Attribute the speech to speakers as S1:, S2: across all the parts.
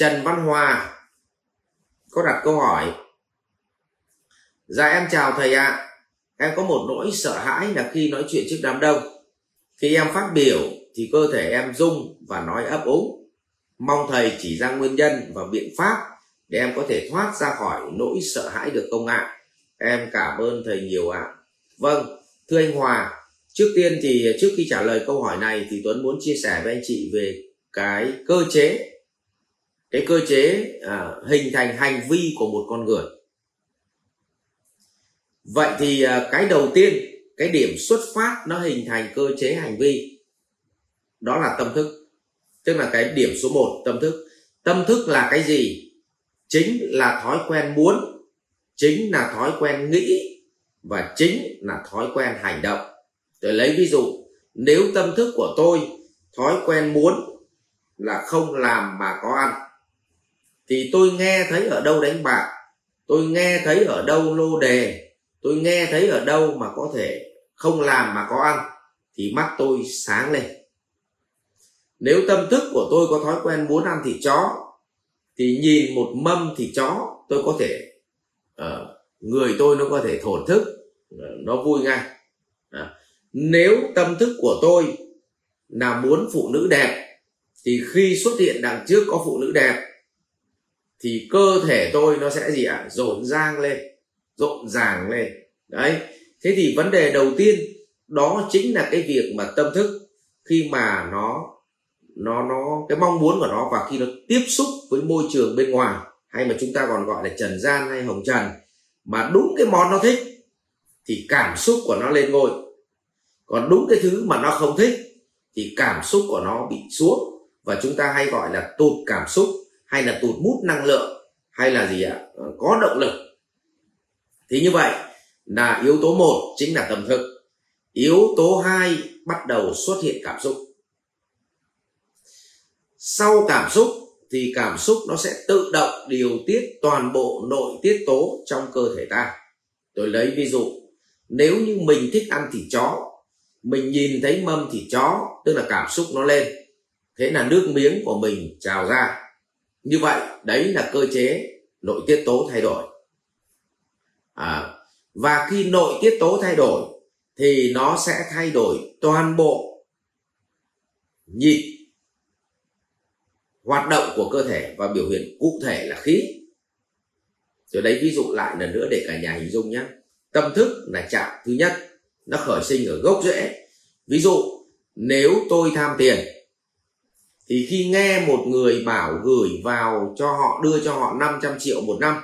S1: Trần Văn Hòa có đặt câu hỏi Dạ em chào thầy ạ à. Em có một nỗi sợ hãi là khi nói chuyện trước đám đông Khi em phát biểu thì cơ thể em rung và nói ấp úng Mong thầy chỉ ra nguyên nhân và biện pháp để em có thể thoát ra khỏi nỗi sợ hãi được không ạ? Em cảm ơn thầy nhiều ạ. À. Vâng, thưa anh Hòa, trước tiên thì trước khi trả lời câu hỏi này thì Tuấn muốn chia sẻ với anh chị về cái cơ chế cái cơ chế à, hình thành hành vi của một con người. Vậy thì à, cái đầu tiên cái điểm xuất phát nó hình thành cơ chế hành vi đó là tâm thức. Tức là cái điểm số 1 tâm thức. Tâm thức là cái gì? Chính là thói quen muốn chính là thói quen nghĩ và chính là thói quen hành động. Tôi lấy ví dụ nếu tâm thức của tôi thói quen muốn là không làm mà có ăn thì tôi nghe thấy ở đâu đánh bạc tôi nghe thấy ở đâu lô đề tôi nghe thấy ở đâu mà có thể không làm mà có ăn thì mắt tôi sáng lên. Nếu tâm thức của tôi có thói quen muốn ăn thịt chó thì nhìn một mâm thịt chó tôi có thể uh, người tôi nó có thể thổn thức uh, nó vui ngay. Uh, nếu tâm thức của tôi là muốn phụ nữ đẹp thì khi xuất hiện đằng trước có phụ nữ đẹp thì cơ thể tôi nó sẽ gì ạ? À? rộn ràng lên, rộn ràng lên. Đấy. Thế thì vấn đề đầu tiên, đó chính là cái việc mà tâm thức khi mà nó nó nó, cái mong muốn của nó và khi nó tiếp xúc với môi trường bên ngoài, hay mà chúng ta còn gọi là trần gian hay hồng trần, mà đúng cái món nó thích thì cảm xúc của nó lên ngôi. Còn đúng cái thứ mà nó không thích thì cảm xúc của nó bị xuống. Và chúng ta hay gọi là tụt cảm xúc hay là tụt mút năng lượng, hay là gì ạ? Ờ, có động lực. Thì như vậy là yếu tố một chính là tâm thức. Yếu tố hai bắt đầu xuất hiện cảm xúc. Sau cảm xúc thì cảm xúc nó sẽ tự động điều tiết toàn bộ nội tiết tố trong cơ thể ta. Tôi lấy ví dụ, nếu như mình thích ăn thịt chó, mình nhìn thấy mâm thịt chó, tức là cảm xúc nó lên, thế là nước miếng của mình trào ra như vậy đấy là cơ chế nội tiết tố thay đổi. À, và khi nội tiết tố thay đổi thì nó sẽ thay đổi toàn bộ nhịp hoạt động của cơ thể và biểu hiện cụ thể là khí. Rồi đấy ví dụ lại lần nữa để cả nhà hình dung nhé. Tâm thức là trạng thứ nhất nó khởi sinh ở gốc rễ. Ví dụ nếu tôi tham tiền thì khi nghe một người bảo gửi vào cho họ, đưa cho họ 500 triệu một năm,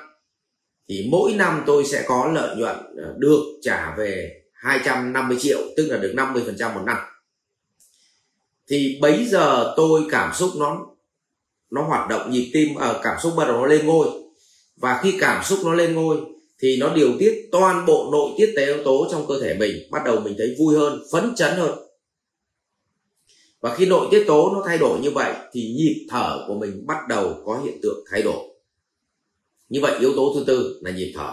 S1: thì mỗi năm tôi sẽ có lợi nhuận ờ, được trả về 250 triệu, tức là được 50% một năm. Thì bấy giờ tôi cảm xúc nó nó hoạt động nhịp tim ở cảm xúc bắt đầu nó lên ngôi. Và khi cảm xúc nó lên ngôi, thì nó điều tiết toàn bộ nội tiết tế yếu tố trong cơ thể mình, bắt đầu mình thấy vui hơn, phấn chấn hơn và khi nội tiết tố nó thay đổi như vậy thì nhịp thở của mình bắt đầu có hiện tượng thay đổi. Như vậy yếu tố thứ tư là nhịp thở.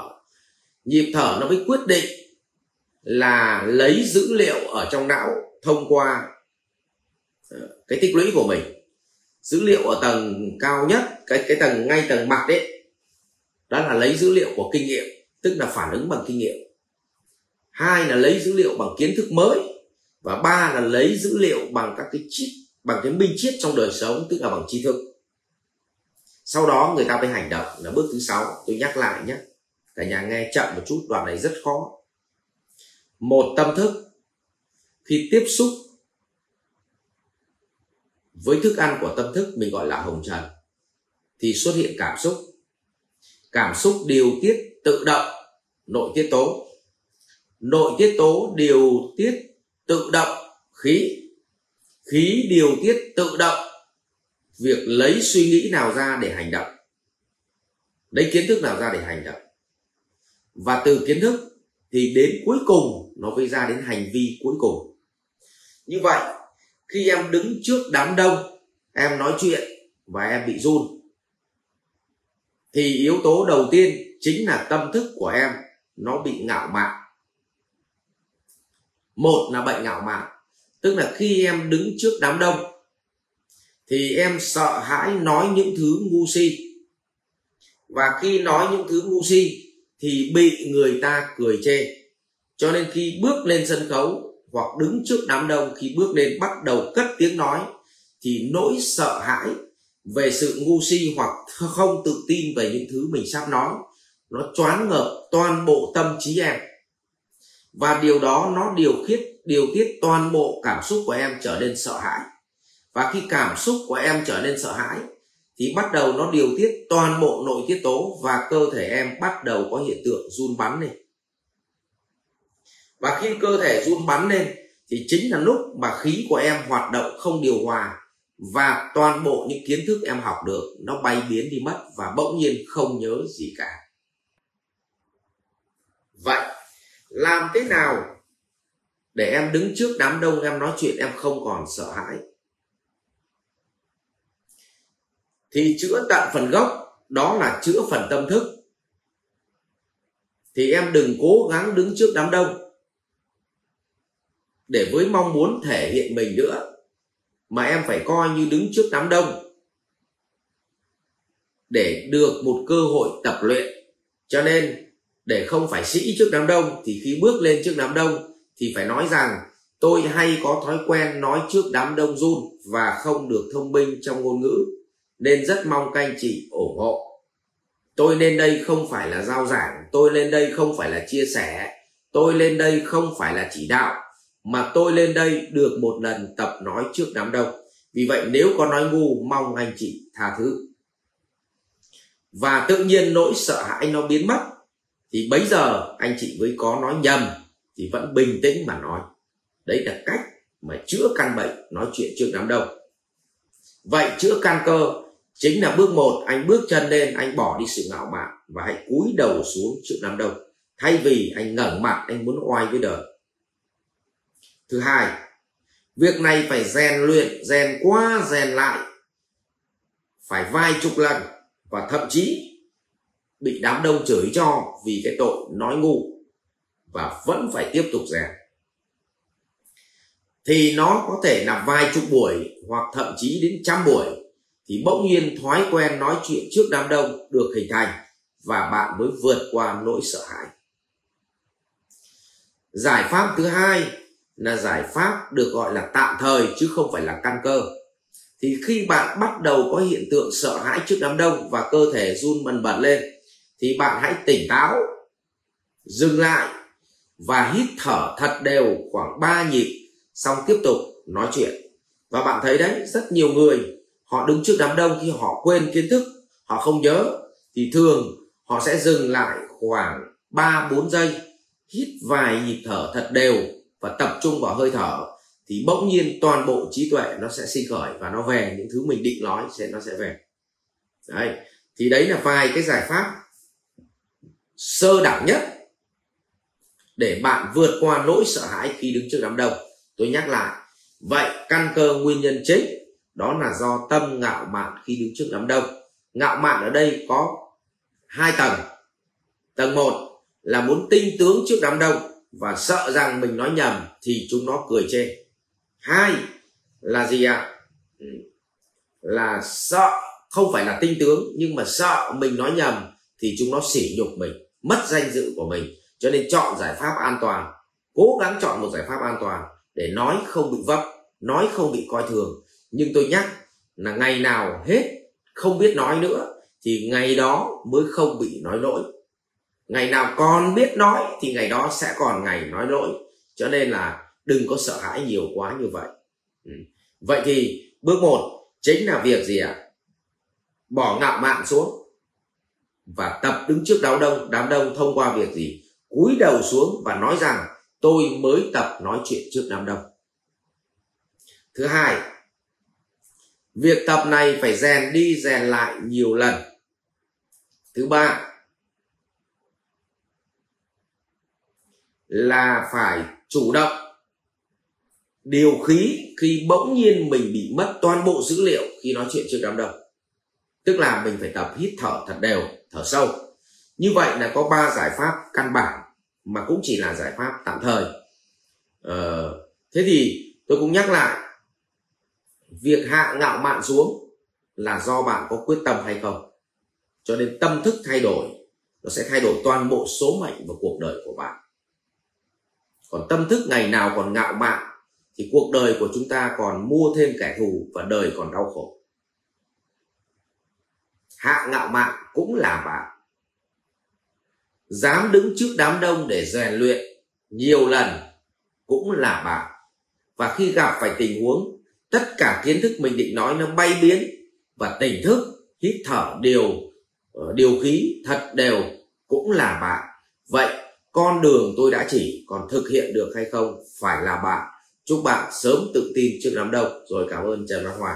S1: Nhịp thở nó mới quyết định là lấy dữ liệu ở trong não thông qua ờ, cái tích lũy của mình. Dữ liệu ở tầng cao nhất, cái cái tầng ngay tầng mặt đấy đó là lấy dữ liệu của kinh nghiệm, tức là phản ứng bằng kinh nghiệm. Hai là lấy dữ liệu bằng kiến thức mới và ba là lấy dữ liệu bằng các cái chip, bằng cái minh chiết trong đời sống, tức là bằng tri thức. Sau đó người ta mới hành động là bước thứ sáu. Tôi nhắc lại nhé, cả nhà nghe chậm một chút, đoạn này rất khó. Một, tâm thức. Khi tiếp xúc với thức ăn của tâm thức, mình gọi là hồng trần, thì xuất hiện cảm xúc. Cảm xúc, điều tiết, tự động, nội tiết tố. Nội tiết tố, điều tiết tự động khí. Khí điều tiết tự động. Việc lấy suy nghĩ nào ra để hành động. Lấy kiến thức nào ra để hành động. Và từ kiến thức thì đến cuối cùng nó mới ra đến hành vi cuối cùng. Như vậy, khi em đứng trước đám đông, em nói chuyện và em bị run, thì yếu tố đầu tiên chính là tâm thức của em nó bị ngạo mạn một là bệnh ngạo mạn, tức là khi em đứng trước đám đông, thì em sợ hãi nói những thứ ngu si. Và khi nói những thứ ngu si, thì bị người ta cười chê. Cho nên khi bước lên sân khấu hoặc đứng trước đám đông, khi bước lên bắt đầu cất tiếng nói, thì nỗi sợ hãi về sự ngu si hoặc không tự tin về những thứ mình sắp nói, nó choáng ngợp toàn bộ tâm trí em và điều đó nó điều khiết, điều tiết toàn bộ cảm xúc của em trở nên sợ hãi. Và khi cảm xúc của em trở nên sợ hãi, thì bắt đầu nó điều tiết toàn bộ nội tiết tố và cơ thể em bắt đầu có hiện tượng run bắn lên. Và khi cơ thể run bắn lên, thì chính là lúc mà khí của em hoạt động không điều hòa và toàn bộ những kiến thức em học được nó bay biến đi mất và bỗng nhiên không nhớ gì cả. Vậy làm thế nào để em đứng trước đám đông, em nói chuyện, em không còn sợ hãi? Thì chữa tận phần gốc, đó là chữa phần tâm thức. Thì em đừng cố gắng đứng trước đám đông để với mong muốn thể hiện mình nữa, mà em phải coi như đứng trước đám đông để được một cơ hội tập luyện. Cho nên để không phải sĩ trước đám đông, thì khi bước lên trước đám đông, thì phải nói rằng, tôi hay có thói quen nói trước đám đông run và không được thông minh trong ngôn ngữ, nên rất mong các anh chị ủng hộ. Tôi lên đây không phải là giao giảng, tôi lên đây không phải là chia sẻ, tôi lên đây không phải là chỉ đạo, mà tôi lên đây được một lần tập nói trước đám đông. Vì vậy nếu có nói ngu, mong anh chị tha thứ. Và tự nhiên nỗi sợ hãi nó biến mất thì bấy giờ anh chị mới có nói nhầm, thì vẫn bình tĩnh mà nói. Đấy là cách mà chữa căn bệnh nói chuyện trước đám đông. Vậy chữa căn cơ chính là bước một, anh bước chân lên, anh bỏ đi sự ngạo mạn và hãy cúi đầu xuống trước đám đông. Thay vì anh ngẩng mặt, anh muốn oai với đời. Thứ hai, việc này phải rèn luyện, rèn qua rèn lại, phải vài chục lần và thậm chí bị đám đông chửi cho vì cái tội nói ngu và vẫn phải tiếp tục rèn. Thì nó có thể là vài chục buổi hoặc thậm chí đến trăm buổi thì bỗng nhiên thói quen nói chuyện trước đám đông được hình thành và bạn mới vượt qua nỗi sợ hãi. Giải pháp thứ hai là giải pháp được gọi là tạm thời chứ không phải là căn cơ. Thì khi bạn bắt đầu có hiện tượng sợ hãi trước đám đông và cơ thể run bần bật lên thì bạn hãy tỉnh táo, dừng lại và hít thở thật đều khoảng 3 nhịp, xong tiếp tục nói chuyện. Và bạn thấy đấy, rất nhiều người, họ đứng trước đám đông khi họ quên kiến thức, họ không nhớ. Thì thường, họ sẽ dừng lại khoảng 3 4 giây, hít vài nhịp thở thật đều và tập trung vào hơi thở. Thì bỗng nhiên toàn bộ trí tuệ nó sẽ sinh khởi và nó về, những thứ mình định nói sẽ, nó sẽ về. Đấy, thì đấy là vài cái giải pháp sơ đẳng nhất để bạn vượt qua nỗi sợ hãi khi đứng trước đám đông. Tôi nhắc lại, vậy căn cơ nguyên nhân chính đó là do tâm ngạo mạn khi đứng trước đám đông. Ngạo mạn ở đây có hai tầng. Tầng một là muốn tinh tướng trước đám đông và sợ rằng mình nói nhầm thì chúng nó cười chê. Hai là gì ạ? Ừ, là sợ, không phải là tinh tướng, nhưng mà sợ mình nói nhầm thì chúng nó sỉ nhục mình mất danh dự của mình. Cho nên chọn giải pháp an toàn, cố gắng chọn một giải pháp an toàn để nói không bị vấp, nói không bị coi thường. Nhưng tôi nhắc là ngày nào hết không biết nói nữa thì ngày đó mới không bị nói lỗi. Ngày nào còn biết nói thì ngày đó sẽ còn ngày nói lỗi. Cho nên là đừng có sợ hãi nhiều quá như vậy. Ừ. vậy thì bước một chính là việc gì ạ? À? bỏ ngạo mạn xuống và tập đứng trước đám đông đám đông thông qua việc gì? Cúi đầu xuống và nói rằng, tôi mới tập nói chuyện trước đám đông. Thứ hai, việc tập này phải rèn đi rèn lại nhiều lần. Thứ ba, là phải chủ động điều khí khi bỗng nhiên mình bị mất toàn bộ dữ liệu khi nói chuyện trước đám đông tức là mình phải tập hít thở thật đều thở sâu. Như vậy là có ba giải pháp căn bản mà cũng chỉ là giải pháp tạm thời. Ờ, thế thì tôi cũng nhắc lại việc hạ ngạo mạn xuống là do bạn có quyết tâm hay không. Cho nên tâm thức thay đổi nó sẽ thay đổi toàn bộ số mệnh và cuộc đời của bạn. Còn tâm thức ngày nào còn ngạo mạn thì cuộc đời của chúng ta còn mua thêm kẻ thù và đời còn đau khổ hạ ngạo mạn cũng là bạn. Dám đứng trước đám đông để rèn luyện nhiều lần cũng là bạn. Và khi gặp phải tình huống, tất cả kiến thức mình định nói nó bay biến và tỉnh thức, hít thở điều ờ, điều khí thật đều cũng là bạn. Vậy con đường tôi đã chỉ còn thực hiện được hay không phải là bạn. Chúc bạn sớm tự tin trước đám đông. Rồi cảm ơn trần văn hòa